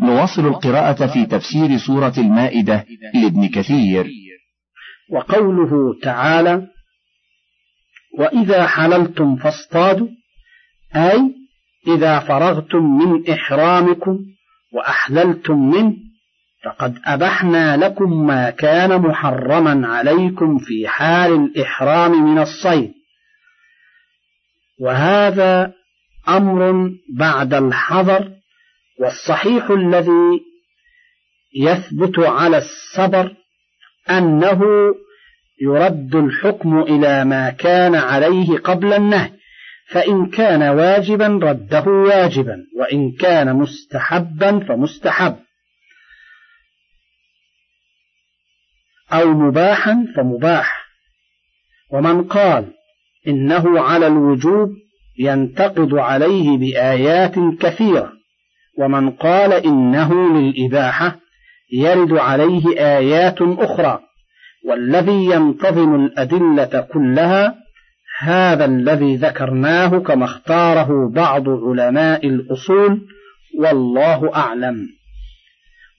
نواصل القراءة في تفسير سورة المائدة لابن كثير. وقوله تعالى وإذا حللتم فاصطادوا أي إذا فرغتم من إحرامكم وأحللتم منه فقد أبحنا لكم ما كان محرما عليكم في حال الإحرام من الصيد. وهذا أمر بعد الحظر والصحيح الذي يثبت على الصبر أنه يرد الحكم إلى ما كان عليه قبل النهي فإن كان واجبا رده واجبا وإن كان مستحبا فمستحب. أو مباحا فمباح. ومن قال إنه على الوجوب ينتقد عليه بآيات كثيرة. ومن قال إنه للإباحة يرد عليه آيات أخرى والذي ينتظم الأدلة كلها هذا الذي ذكرناه كما اختاره بعض علماء الأصول والله أعلم.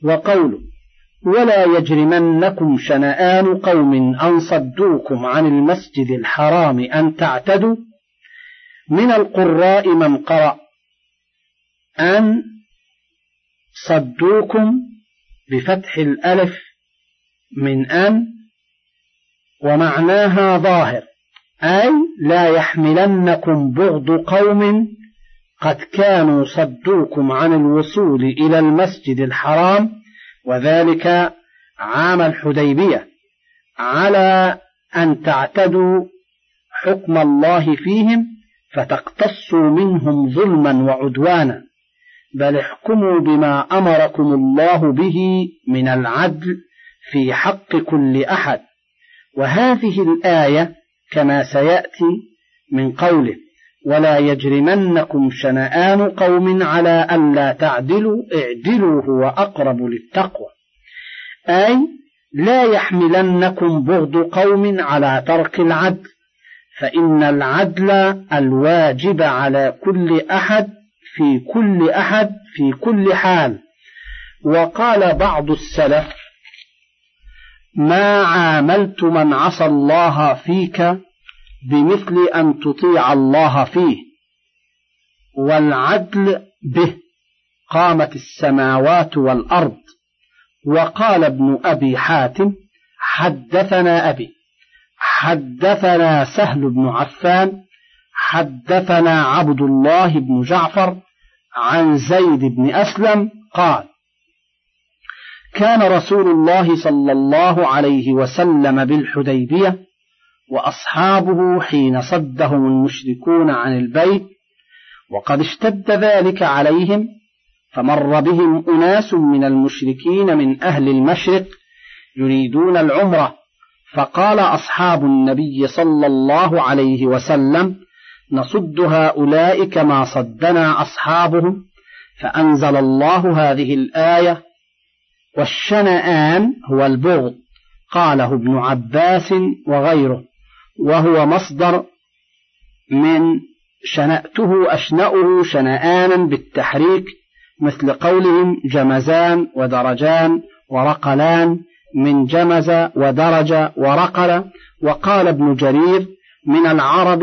وقوله ولا يجرمنكم شنآن قوم أن صدوكم عن المسجد الحرام أن تعتدوا من القراء من قرأ أن صدوكم بفتح الألف من أن ومعناها ظاهر. أي لا يحملنكم بغض قوم قد كانوا صدوكم عن الوصول إلى المسجد الحرام وذلك عام الحديبية على أن تعتدوا حكم الله فيهم فتقتصوا منهم ظلما وعدوانا. بل احكموا بما أمركم الله به من العدل في حق كل أحد. وهذه الآية كما سيأتي من قوله ولا يجرمنكم شنآن قوم على ألا تعدلوا اعدلوا هو أقرب للتقوى. أي لا يحملنكم بغض قوم على ترك العدل فإن العدل الواجب على كل أحد في كل أحد في كل حال. وقال بعض السلف ما عاملت من عصى الله فيك بمثل أن تطيع الله فيه والعدل به قامت السماوات والأرض. وقال ابن أبي حاتم حدثنا أبي حدثنا سهل بن عفان حدثنا عبد الله بن جعفر عن زيد بن أسلم قال كان رسول الله صلى الله عليه وسلم بالحديبية وأصحابه حين صدهم المشركون عن البيت وقد اشتد ذلك عليهم فمر بهم أناس من المشركين من أهل المشرق يريدون العمرة فقال أصحاب النبي صلى الله عليه وسلم نصد هؤلاء كما صدنا أصحابهم فأنزل الله هذه الآية والشنآن هو البغض قاله ابن عباس وغيره وهو مصدر من شنأته أشنأه شنآنا بالتحريك مثل قولهم جمزان ودرجان ورقلان من جمز ودرج ورقل وقال ابن جرير من العرب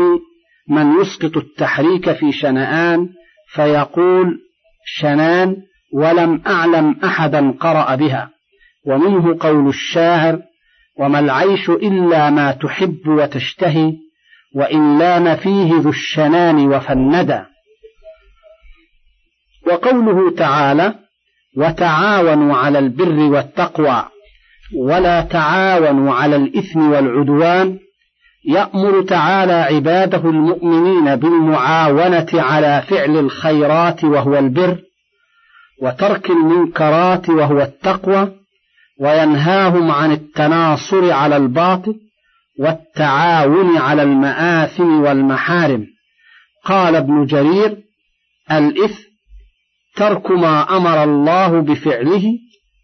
من يسقط التحريك في شنآن فيقول شنان ولم أعلم أحدا قرأ بها. ومنه قول الشاعر وما العيش إلا ما تحب وتشتهي وإن لام فيه ذو الشنان وفندا وقوله تعالى وتعاونوا على البر والتقوى ولا تعاونوا على الإثم والعدوان يأمر تعالى عباده المؤمنين بالمعاونة على فعل الخيرات وهو البر وترك المنكرات وهو التقوى وينهاهم عن التناصر على الباطل والتعاون على المآثم والمحارم. قال ابن جرير الإثم ترك ما أمر الله بفعله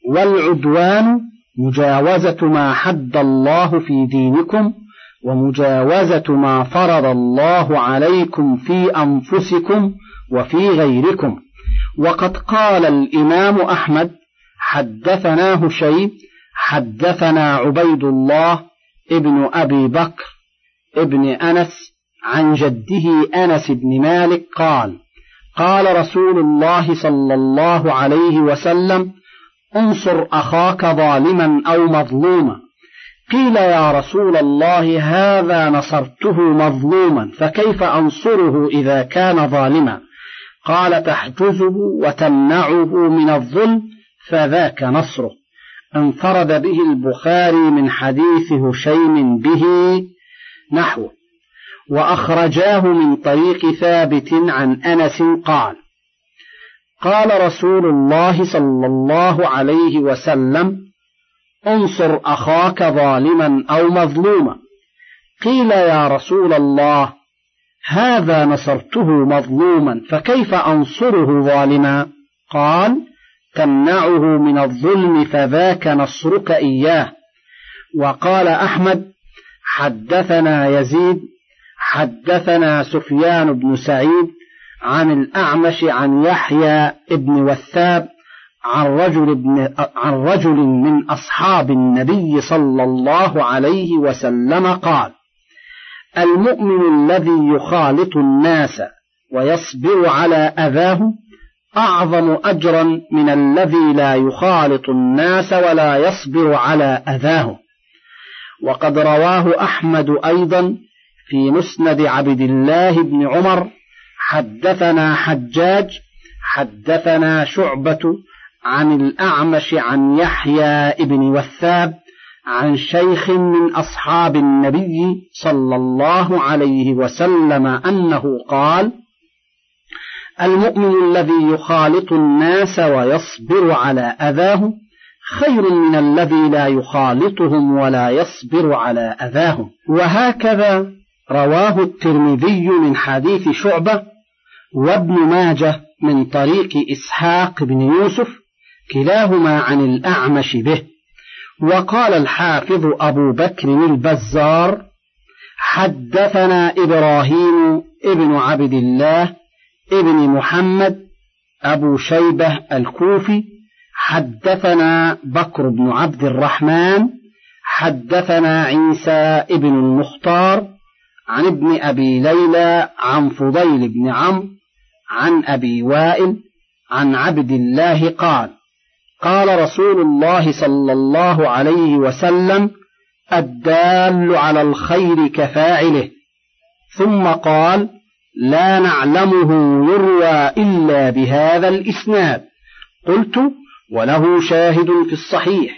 والعدوان مجاوزة ما حد الله في دينكم ومجاوزة ما فرض الله عليكم في أنفسكم وفي غيركم. وقد قال الإمام أحمد حدثنا هشيم حدثنا عبيد الله ابن أبي بكر ابن أنس عن جده أنس بن مالك قال قال رسول الله صلى الله عليه وسلم انصر أخاك ظالما أو مظلوما. قيل يا رسول الله هذا نصرته مظلوما فكيف أنصره إذا كان ظالما؟ قال تحجزه وتمنعه من الظلم فذاك نصره. انفرد به البخاري من حديث هشيم به نحوه وأخرجاه من طريق ثابت عن أنس قال قال رسول الله صلى الله عليه وسلم انصر أخاك ظالما أو مظلوما. قيل يا رسول الله هذا نصرته مظلوما فكيف أنصره ظالما؟ قال تمنعه من الظلم فذاك نصرك إياه. وقال أحمد حدثنا يزيد حدثنا سفيان بن سعيد عن الأعمش عن يحيى بن وثاب عن رجل, ابن عن رجل من أصحاب النبي صلى الله عليه وسلم قال المؤمن الذي يخالط الناس ويصبر على أذاه أعظم أجرا من الذي لا يخالط الناس ولا يصبر على أذاه. وقد رواه أحمد أيضا في مسند عبد الله بن عمر حدثنا حجاج حدثنا شعبة عن الأعمش عن يحيى بن وثاب عن شيخ من أصحاب النبي صلى الله عليه وسلم أنه قال: المؤمن الذي يخالط الناس ويصبر على أذاهم خير من الذي لا يخالطهم ولا يصبر على أذاهم وهكذا رواه الترمذي من حديث شعبة وابن ماجه من طريق إسحاق بن يوسف كلاهما عن الأعمش به. وقال الحافظ أبو بكر البزار حدثنا إبراهيم ابن عبد الله ابن محمد أبو شيبة الكوفي حدثنا بكر بن عبد الرحمن حدثنا عيسى ابن المختار عن ابن أبي ليلى عن فضيل بن عمرو عن أبي وائل عن عبد الله قال قال رسول الله صلى الله عليه وسلم الدال على الخير كفاعله. ثم قال لا نعلمه يروى إلا بهذا الإسناد. قلت وله شاهد في الصحيح.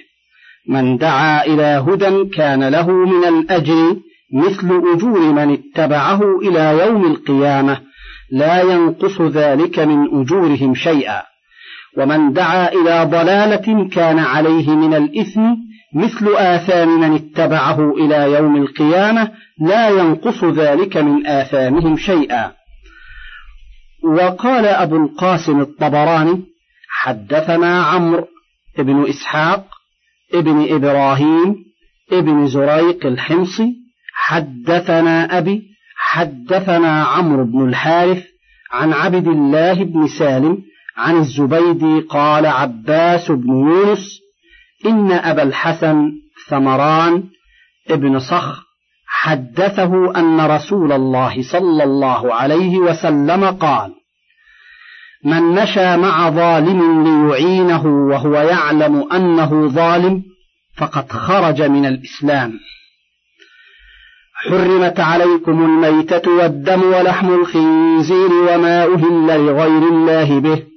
من دعا إلى هدى كان له من الأجر مثل أجور من اتبعه إلى يوم القيامة. لا ينقص ذلك من أجورهم شيئا. ومن دعا إلى ضلالة كان عليه من الإثم مثل آثام من اتبعه إلى يوم القيامة لا ينقص ذلك من آثامهم شيئا. وقال أبو القاسم الطبراني حدثنا عمرو بن إسحاق ابن إبراهيم ابن زريق الحمصي حدثنا أبي حدثنا عمرو بن الحارث عن عبد الله بن سالم عن الزبيدي قال عباس بن يونس إن أبا الحسن ثمران ابن صخر حدثه أن رسول الله صلى الله عليه وسلم قال من مشى مع ظالم ليعينه وهو يعلم أنه ظالم فقد خرج من الإسلام. حرمت عليكم الميتة والدم ولحم الخنزير وما أهل لغير الله به.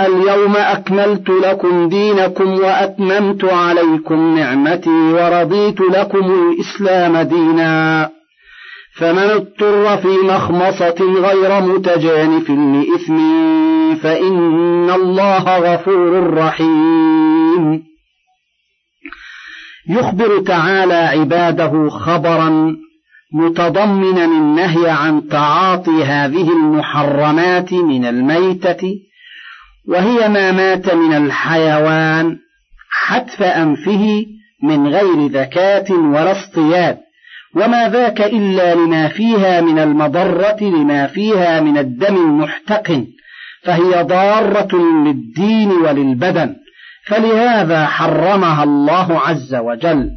اليوم أكملت لكم دينكم وأتممت عليكم نعمتي ورضيت لكم الإسلام دينا. فمن اضطر في مخمصة غير متجانف لإثم فإن الله غفور رحيم. يخبر تعالى عباده خبرا متضمنا النهي عن تعاطي هذه المحرمات من الميتة وهي ما مات من الحيوان حتف أنفه من غير ذكاة ولا اصطياد. وما ذاك إلا لما فيها من المضرة لما فيها من الدم المحتقن. فهي ضارة للدين وللبدن. فلهذا حرمها الله عز وجل.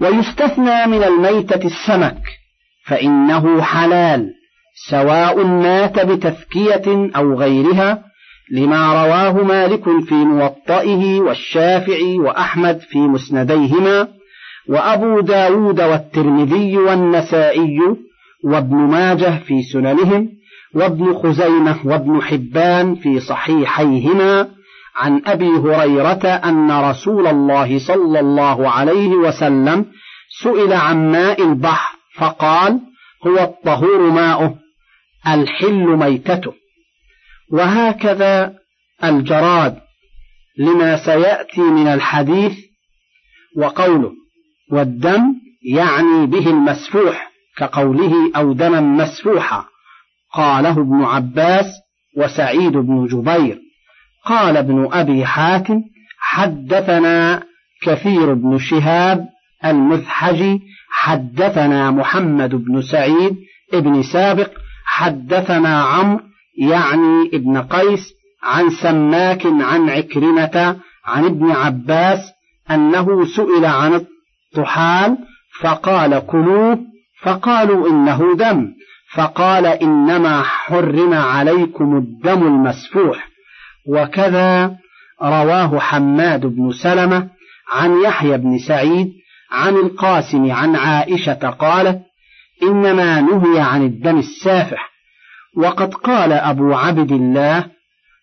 ويستثنى من الميتة السمك. فإنه حلال سواء مات بتفكية أو غيرها لما رواه مالك في موطئه والشافعي وأحمد في مسنديهما وأبو داود والترمذي والنسائي وابن ماجه في سننهم وابن خزيمة وابن حبان في صحيحيهما عن أبي هريرة أن رسول الله صلى الله عليه وسلم سئل عن ماء البحر فقال هو الطهور ماؤه الحل ميتته. وهكذا الجراد لما سيأتي من الحديث وقوله والدم يعني به المسفوح كقوله أو دما مسفوحا قاله ابن عباس وسعيد بن جبير قال ابن أبي حاتم حدثنا كثير بن شهاب المذحجي حدثنا محمد بن سعيد ابن سابق حدثنا عمرو يعني ابن قيس عن سماك عن عكرمة عن ابن عباس أنه سئل عن الطحال فقال كلوه فقالوا إنه دم فقال إنما حرم عليكم الدم المسفوح. وكذا رواه حماد بن سلمة عن يحيى بن سعيد عن القاسم عن عائشة قالت إنما نهي عن الدم السافح. وقد قال أبو عبد الله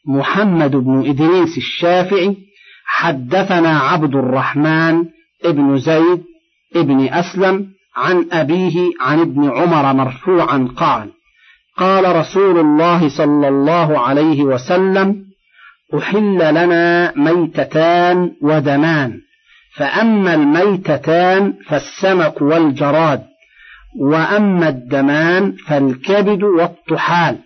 محمد بن إدريس الشافعي حدثنا عبد الرحمن ابن زيد ابن أسلم عن أبيه عن ابن عمر مرفوعا قال قال رسول الله صلى الله عليه وسلم أحل لنا ميتتان ودمان فأما الميتتان فالسمك والجراد. وأما الدمان فالكبد والطحال.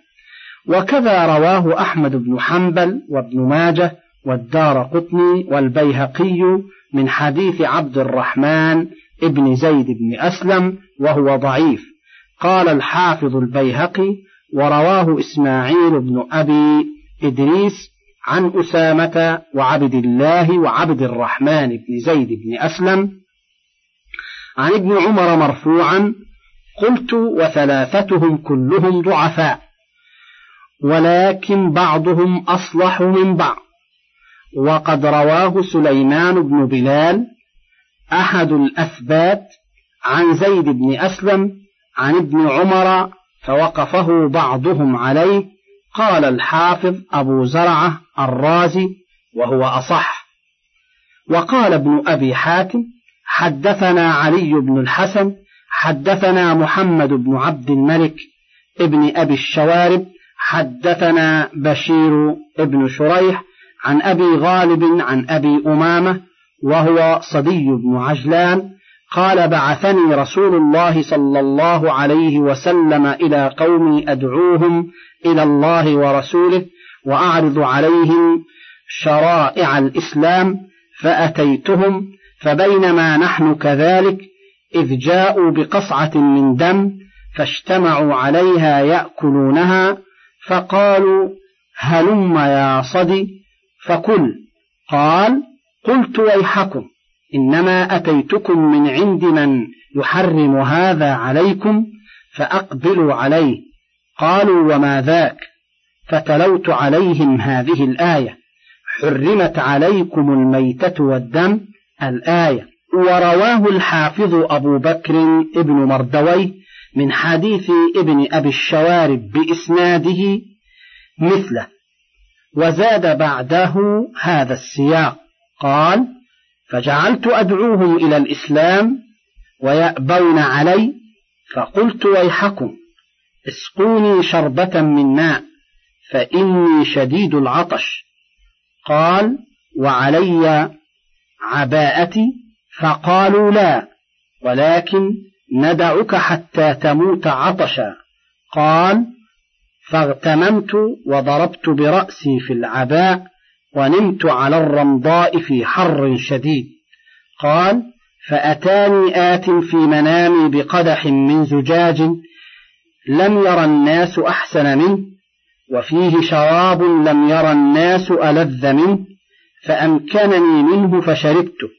وكذا رواه أحمد بن حنبل وابن ماجه والدار قطني والبيهقي من حديث عبد الرحمن ابن زيد بن أسلم وهو ضعيف. قال الحافظ البيهقي ورواه إسماعيل بن أبي إدريس عن أسامة وعبد الله وعبد الرحمن بن زيد بن أسلم عن ابن عمر مرفوعا قلت وثلاثتهم كلهم ضعفاء ولكن بعضهم أصلح من بعض. وقد رواه سليمان بن بلال أحد الأثبات عن زيد بن أسلم عن ابن عمر فوقفه بعضهم عليه. قال الحافظ أبو زرعة الرازي وهو أصح. وقال ابن أبي حاتم حدثنا علي بن الحسن حدثنا محمد بن عبد الملك ابن أبي الشوارب حدثنا بشير ابن شريح عن أبي غالب عن أبي أمامة وهو صدي بن عجلان قال بعثني رسول الله صلى الله عليه وسلم إلى قومي أدعوهم إلى الله ورسوله وأعرض عليهم شرائع الإسلام فأتيتهم فبينما نحن كذلك إذ جاءوا بقصعة من دم فاجتمعوا عليها يأكلونها فقالوا هلم يا صدي فكل قال قلت ويحكم إنما أتيتكم من عند من يحرم هذا عليكم فأقبلوا عليه قالوا وما ذاك فتلوت عليهم هذه الآية حرمت عليكم الميتة والدم الآية ورواه الحافظ أبو بكر ابن مردوي من حديث ابن أبي الشوارب بإسناده مثله. وزاد بعده هذا السياق. قال فجعلت أدعوهم إلى الإسلام ويأبون علي فقلت ويحكم اسقوني شربة من ماء فإني شديد العطش قال وعلي عباءتي فقالوا لا ولكن ندعك حتى تموت عطشا. قال فاغتممت وضربت برأسي في العباء ونمت على الرمضاء في حر شديد. قال فأتاني آت في منامي بقدح من زجاج لم ير الناس أحسن منه وفيه شراب لم ير الناس ألذ منه فأمكنني منه فشربته.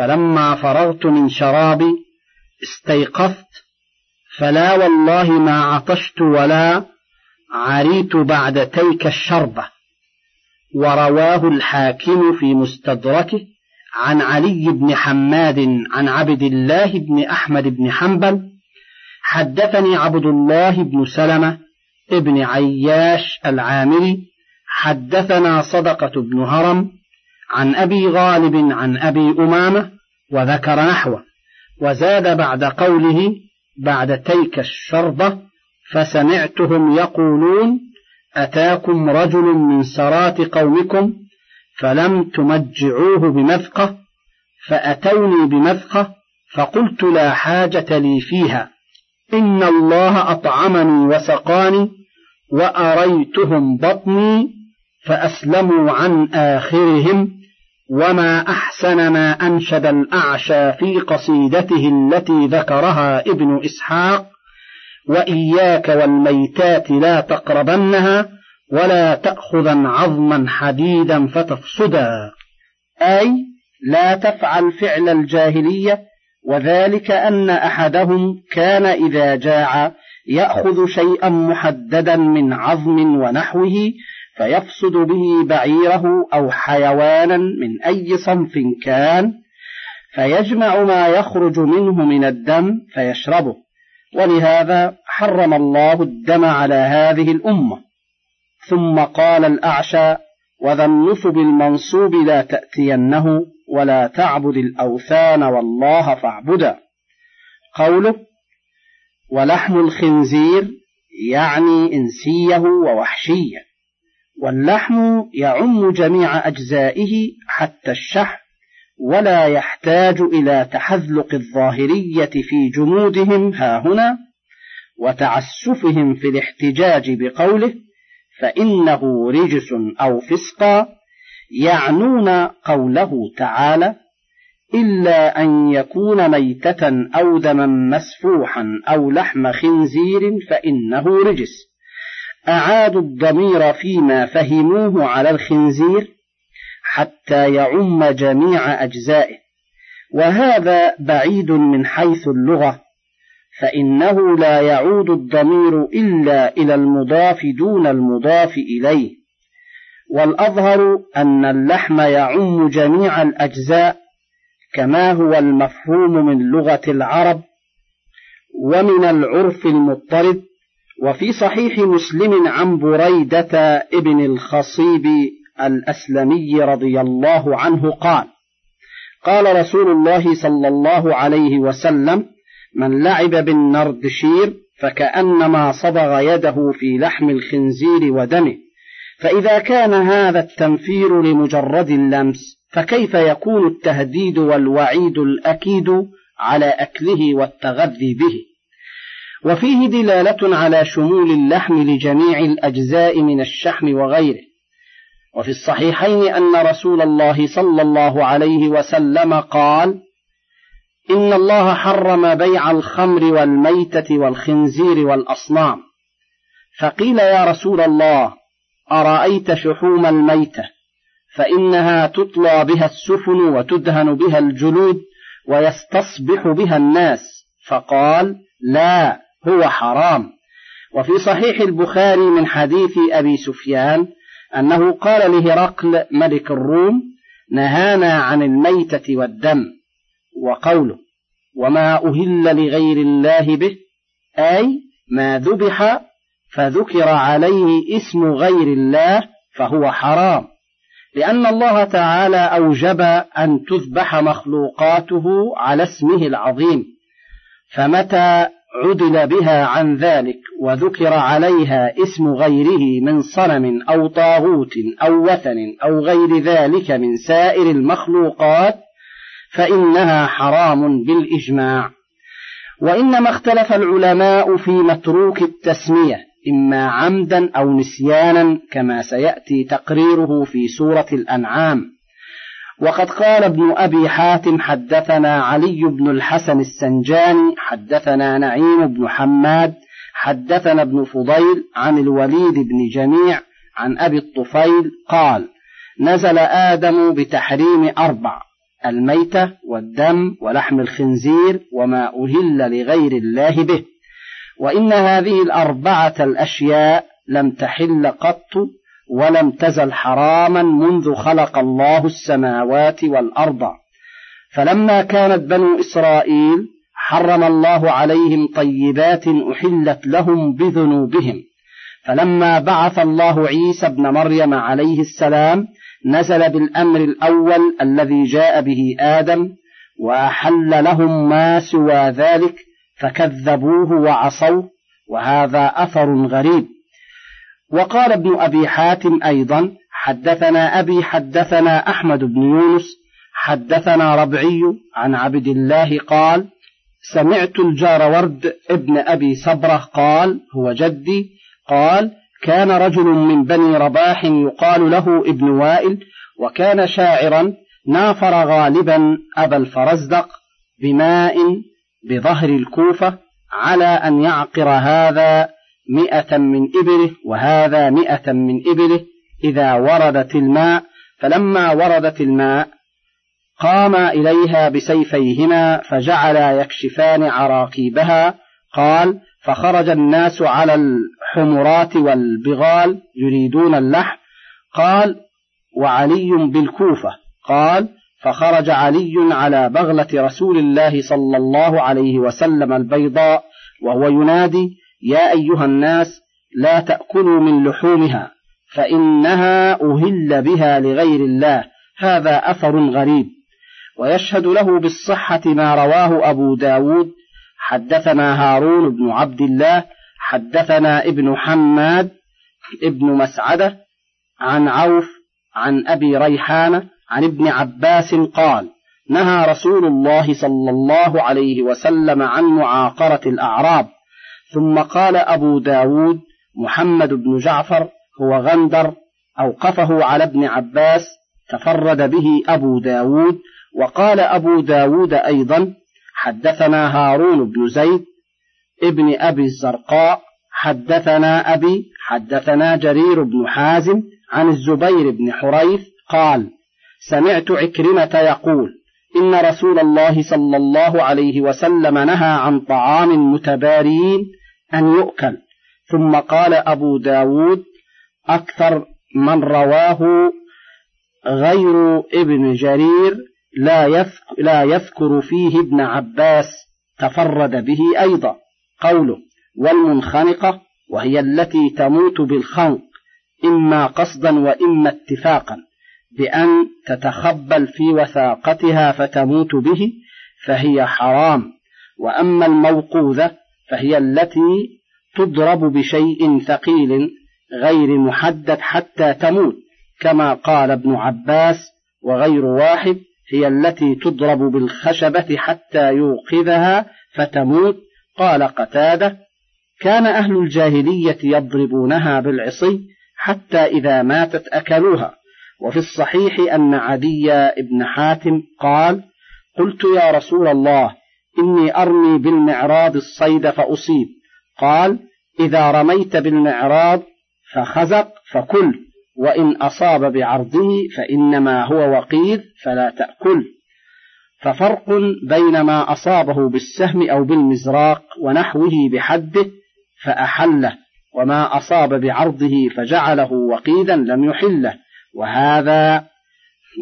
فلما فرغت من شرابي استيقظت فلا والله ما عطشت ولا عريت بعد تلك الشربة. ورواه الحاكم في مستدركه عن علي بن حماد عن عبد الله بن أحمد بن حنبل حدثني عبد الله بن سلمة ابن عياش العامري حدثنا صدقة بن هرم عن أبي غالب عن أبي أمامة وذكر نحوه وزاد بعد قوله بعد تلك الشربة فسمعتهم يقولون أتاكم رجل من سرات قومكم فلم تمجعوه بمذقة فأتوني بمذقة فقلت لا حاجة لي فيها إن الله أطعمني وسقاني وأريتهم بطني فأسلموا عن آخرهم وما أحسن ما أنشد الأعشى في قصيدته التي ذكرها ابن إسحاق وإياك والميتات لا تقربنها ولا تأخذا عظما حديدا فتفسدا. أي لا تفعل فعل الجاهلية وذلك أن أحدهم كان إذا جاع يأخذ شيئا محددا من عظم ونحوه فيفسد به بعيره أو حيوانا من أي صنف كان فيجمع ما يخرج منه من الدم فيشربه. ولهذا حرم الله الدم على هذه الأمة. ثم قال الأعشى وذا النصب المنصوب لا تأتينه ولا تعبد الأوثان والله فاعبدا. قوله ولحم الخنزير يعني إنسيه ووحشيه. واللحم يعم جميع أجزائه حتى الشحم ولا يحتاج إلى تحذلق الظاهرية في جمودهم هاهنا وتعسفهم في الاحتجاج بقوله فإنه رجس أو فسقا يعنون قوله تعالى إلا أن يكون ميتة أو دما مسفوحا أو لحم خنزير فإنه رجس. أعادوا الضمير فيما فهموه على الخنزير حتى يعم جميع أجزائه. وهذا بعيد من حيث اللغة فإنه لا يعود الضمير إلا إلى المضاف دون المضاف إليه. والأظهر أن اللحم يعم جميع الأجزاء كما هو المفهوم من لغة العرب ومن العرف المضطرد وفي صحيح مسلم عن بريدة ابن الخصيب الأسلمي رضي الله عنه قال قال رسول الله صلى الله عليه وسلم من لعب بالنردشير فكأنما صبغ يده في لحم الخنزير ودمه فإذا كان هذا التنفير لمجرد اللمس فكيف يكون التهديد والوعيد الأكيد على أكله والتغذي به؟ وفيه دلالة على شمول اللحم لجميع الأجزاء من الشحم وغيره. وفي الصحيحين أن رسول الله صلى الله عليه وسلم قال إن الله حرم بيع الخمر والميتة والخنزير والأصنام. فقيل يا رسول الله أرأيت شحوم الميتة؟ فإنها تطلى بها السفن وتدهن بها الجلود ويستصبح بها الناس. فقال لا. هو حرام. وفي صحيح البخاري من حديث أبي سفيان أنه قال لهرقل ملك الروم نهانا عن الميتة والدم. وقوله وما أهل لغير الله به أي ما ذبح فذكر عليه اسم غير الله فهو حرام لأن الله تعالى أوجب أن تذبح مخلوقاته على اسمه العظيم. فمتى عدل بها عن ذلك وذكر عليها اسم غيره من صنم أو طاغوت أو وثن أو غير ذلك من سائر المخلوقات فإنها حرام بالإجماع. وإنما اختلف العلماء في متروك التسمية إما عمدا أو نسيانا كما سيأتي تقريره في سورة الأنعام. وقد قال ابن أبي حاتم حدثنا علي بن الحسن السنجاني حدثنا نعيم بن حماد حدثنا ابن فضيل عن الوليد بن جميع عن أبي الطفيل قال نزل آدم بتحريم أربع الميتة والدم ولحم الخنزير وما أهل لغير الله به. وإن هذه الأربعة الأشياء لم تحل قط ولم تزل حراما منذ خلق الله السماوات والأرض. فلما كانت بنو إسرائيل حرم الله عليهم طيبات أحلت لهم بذنوبهم. فلما بعث الله عيسى ابن مريم عليه السلام نزل بالأمر الأول الذي جاء به آدم وأحل لهم ما سوى ذلك فكذبوه وعصوه وهذا أثر غريب. وقال ابن أبي حاتم أيضا حدثنا أبي حدثنا أحمد بن يونس حدثنا ربعي عن عبد الله قال سمعت الجار ورد ابن أبي صبرة قال هو جدي قال كان رجل من بني رباح يقال له ابن وائل وكان شاعرا نافر غالبا أبا الفرزدق بماء بظهر الكوفة على أن يعقر هذا مئة من إبله وهذا مئة من إبله إذا وردت الماء فلما وردت الماء قاما إليها بسيفيهما فجعلا يكشفان عراقيبها قال فخرج الناس على الحمرات والبغال يريدون اللحم. قال وعلي بالكوفة. قال فخرج علي على بغلة رسول الله صلى الله عليه وسلم البيضاء وهو ينادي يا أيها الناس لا تأكلوا من لحومها فإنها أهل بها لغير الله هذا أثر غريب. ويشهد له بالصحة ما رواه أبو داود حدثنا هارون بن عبد الله حدثنا ابن حماد ابن مسعدة عن عوف عن أبي ريحانة عن ابن عباس قال نهى رسول الله صلى الله عليه وسلم عن معاقرة الأعراب. ثم قال أبو داود محمد بن جعفر هو غندر أوقفه على ابن عباس تفرد به أبو داود وقال أبو داود أيضا حدثنا هارون بن زيد ابن أبي الزرقاء حدثنا أبي حدثنا جرير بن حازم عن الزبير بن حريث قال سمعت عكرمة يقول إن رسول الله صلى الله عليه وسلم نهى عن طعام متبارين أن يؤكل. ثم قال أبو داود أكثر من رواه غير ابن جرير لا لا يذكر فيه ابن عباس تفرد به أيضا. قوله والمنخنقة وهي التي تموت بالخنق إما قصدا وإما اتفاقا بأن تتخبل في وثاقتها فتموت به فهي حرام. وأما الموقوذة فهي التي تضرب بشيء ثقيل غير محدد حتى تموت كما قال ابن عباس وغير واحد هي التي تضرب بالخشبة حتى يوقظها فتموت. قال قتادة كان أهل الجاهلية يضربونها بالعصي حتى إذا ماتت أكلوها. وفي الصحيح أن عدي بن حاتم قال قلت يا رسول الله إني أرمي بالمعراض الصيد فأصيب. قال إذا رميت بالمعراض فخزق فكل وإن أصاب بعرضه فإنما هو وقيد فلا تأكل. ففرق بين ما أصابه بالسهم أو بالمزراق ونحوه بحده فأحله وما أصاب بعرضه فجعله وقيدا لم يحله. وهذا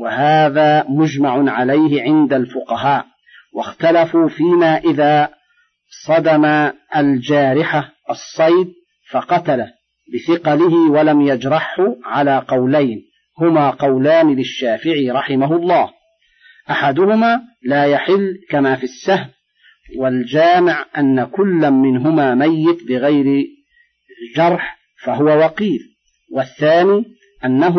وهذا مجمع عليه عند الفقهاء. واختلفوا فيما إذا صدم الجارحة الصيد فقتله بثقله ولم يجرحه على قولين هما قولان للشافعي رحمه الله. أحدهما لا يحل كما في السهم والجامع أن كل منهما ميت بغير جرح فهو وقيل والثاني أنه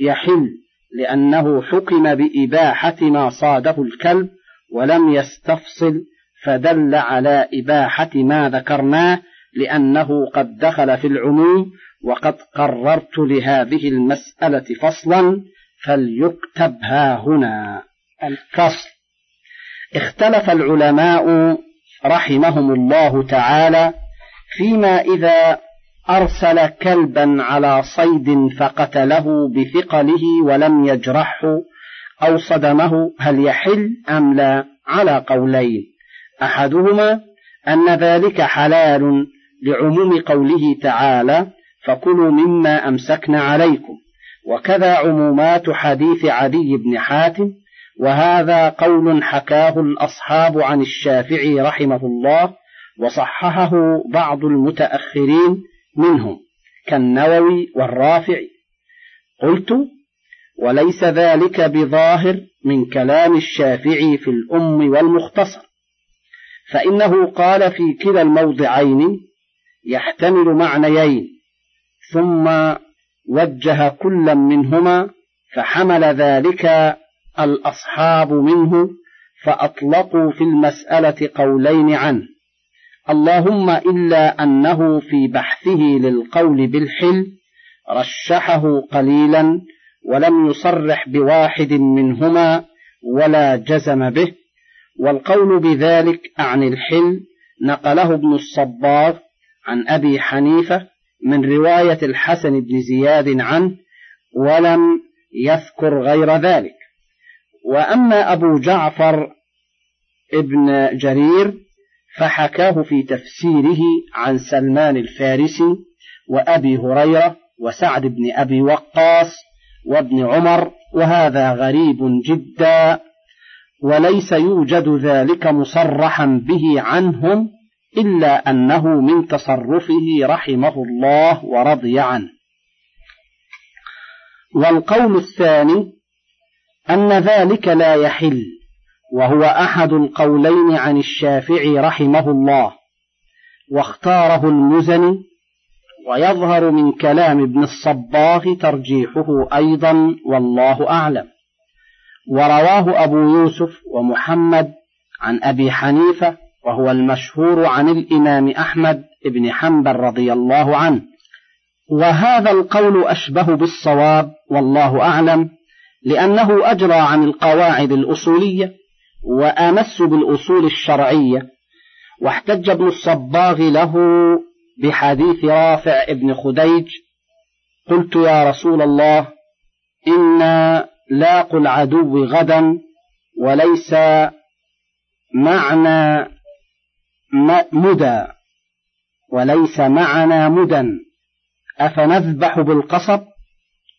يحل لأنه حكم بإباحة ما صاده الكلب ولم يستفصل فدل على إباحة ما ذكرناه لأنه قد دخل في العموم وقد قررت لهذه المسألة فصلا فليكتب ها هنا. الفصل. اختلف العلماء رحمهم الله تعالى فيما إذا أرسل كلبا على صيد فقتله بثقله ولم يجرحه أو صدمه هل يحل أم لا على قولين. أحدهما أن ذلك حلال لعموم قوله تعالى فكلوا مما أمسكنا عليكم وكذا عمومات حديث عدي بن حاتم وهذا قول حكاه الأصحاب عن الشافعي رحمه الله وصححه بعض المتأخرين منهم كالنووي والرافعي قلت وليس ذلك بظاهر من كلام الشافعي في الأم والمختصر. فإنه قال في كلا الموضعين يحتمل معنيين ثم وجه كلا منهما فحمل ذلك الأصحاب منه فأطلقوا في المسألة قولين عنه. اللهم إلا أنه في بحثه للقول بالحل رشحه قليلا ولم يصرح بواحد منهما ولا جزم به. والقول بذلك عن الحل نقله ابن الصباغ عن أبي حنيفة من رواية الحسن بن زياد عنه ولم يذكر غير ذلك. وأما أبو جعفر ابن جرير فحكاه في تفسيره عن سلمان الفارسي وأبي هريرة وسعد بن أبي وقاص وابن عمر وهذا غريب جدا وليس يوجد ذلك مصرحا به عنهم إلا أنه من تصرفه رحمه الله ورضي عنه. والقول الثاني أن ذلك لا يحل وهو أحد القولين عن الشافعي رحمه الله واختاره المزني ويظهر من كلام ابن الصباغ ترجيحه أيضا والله أعلم. ورواه أبو يوسف ومحمد عن أبي حنيفة وهو المشهور عن الإمام أحمد بن حنبل رضي الله عنه. وهذا القول أشبه بالصواب والله أعلم لأنه أجرى عن القواعد الأصولية وآمس بالأصول الشرعية واحتج ابن الصباغ له بحديث رافع ابن خديج قلت يا رسول الله إنا لاقوا العدو غدا وليس معنا مدى وليس معنا مدى أفنذبح بالقصب؟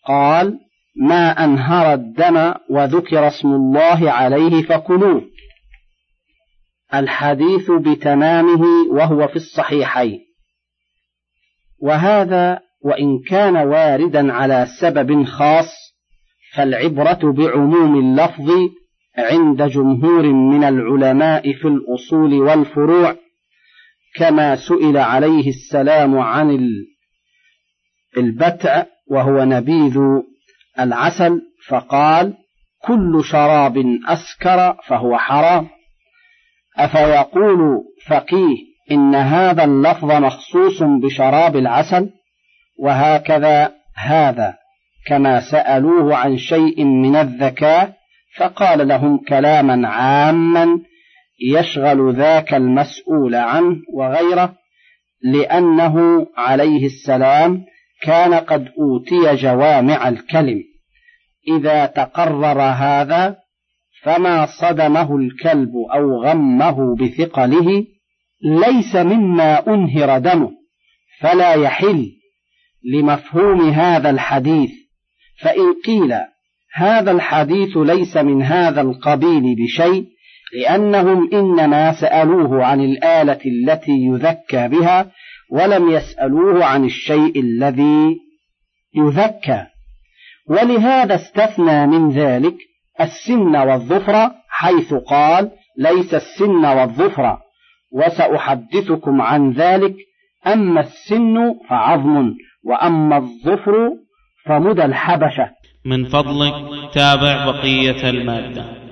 قال ما أنهر الدم وذكر اسم الله عليه فكلوه. الحديث بتمامه وهو في الصحيحين. وهذا وإن كان واردا على سبب خاص فالعبرة بعموم اللفظ عند جمهور من العلماء في الأصول والفروع كما سئل عليه السلام عن البتع وهو نبيذ العسل فقال كل شراب أسكر فهو حرام أفيقول فقيه إن هذا اللفظ مخصوص بشراب العسل وهكذا هذا كما سألوه عن شيء من الذكاء فقال لهم كلاما عاما يشغل ذاك المسؤول عنه وغيره لأنه عليه السلام كان قد أوتي جوامع الكلم. إذا تقرر هذا فما صدمه الكلب أو غمه بثقله ليس مما أنهر دمه فلا يحل لمفهوم هذا الحديث. فإن قيل هذا الحديث ليس من هذا القبيل بشيء لأنهم إنما سألوه عن الآلة التي يذكى بها ولم يسألوه عن الشيء الذي يذكى. ولهذا استثنى من ذلك السن والظفر حيث قال ليس السن والظفر. وسأحدثكم عن ذلك أما السن فعظم وأما الظفر فمدى الحبشة. من فضلك تابع بقية المادة.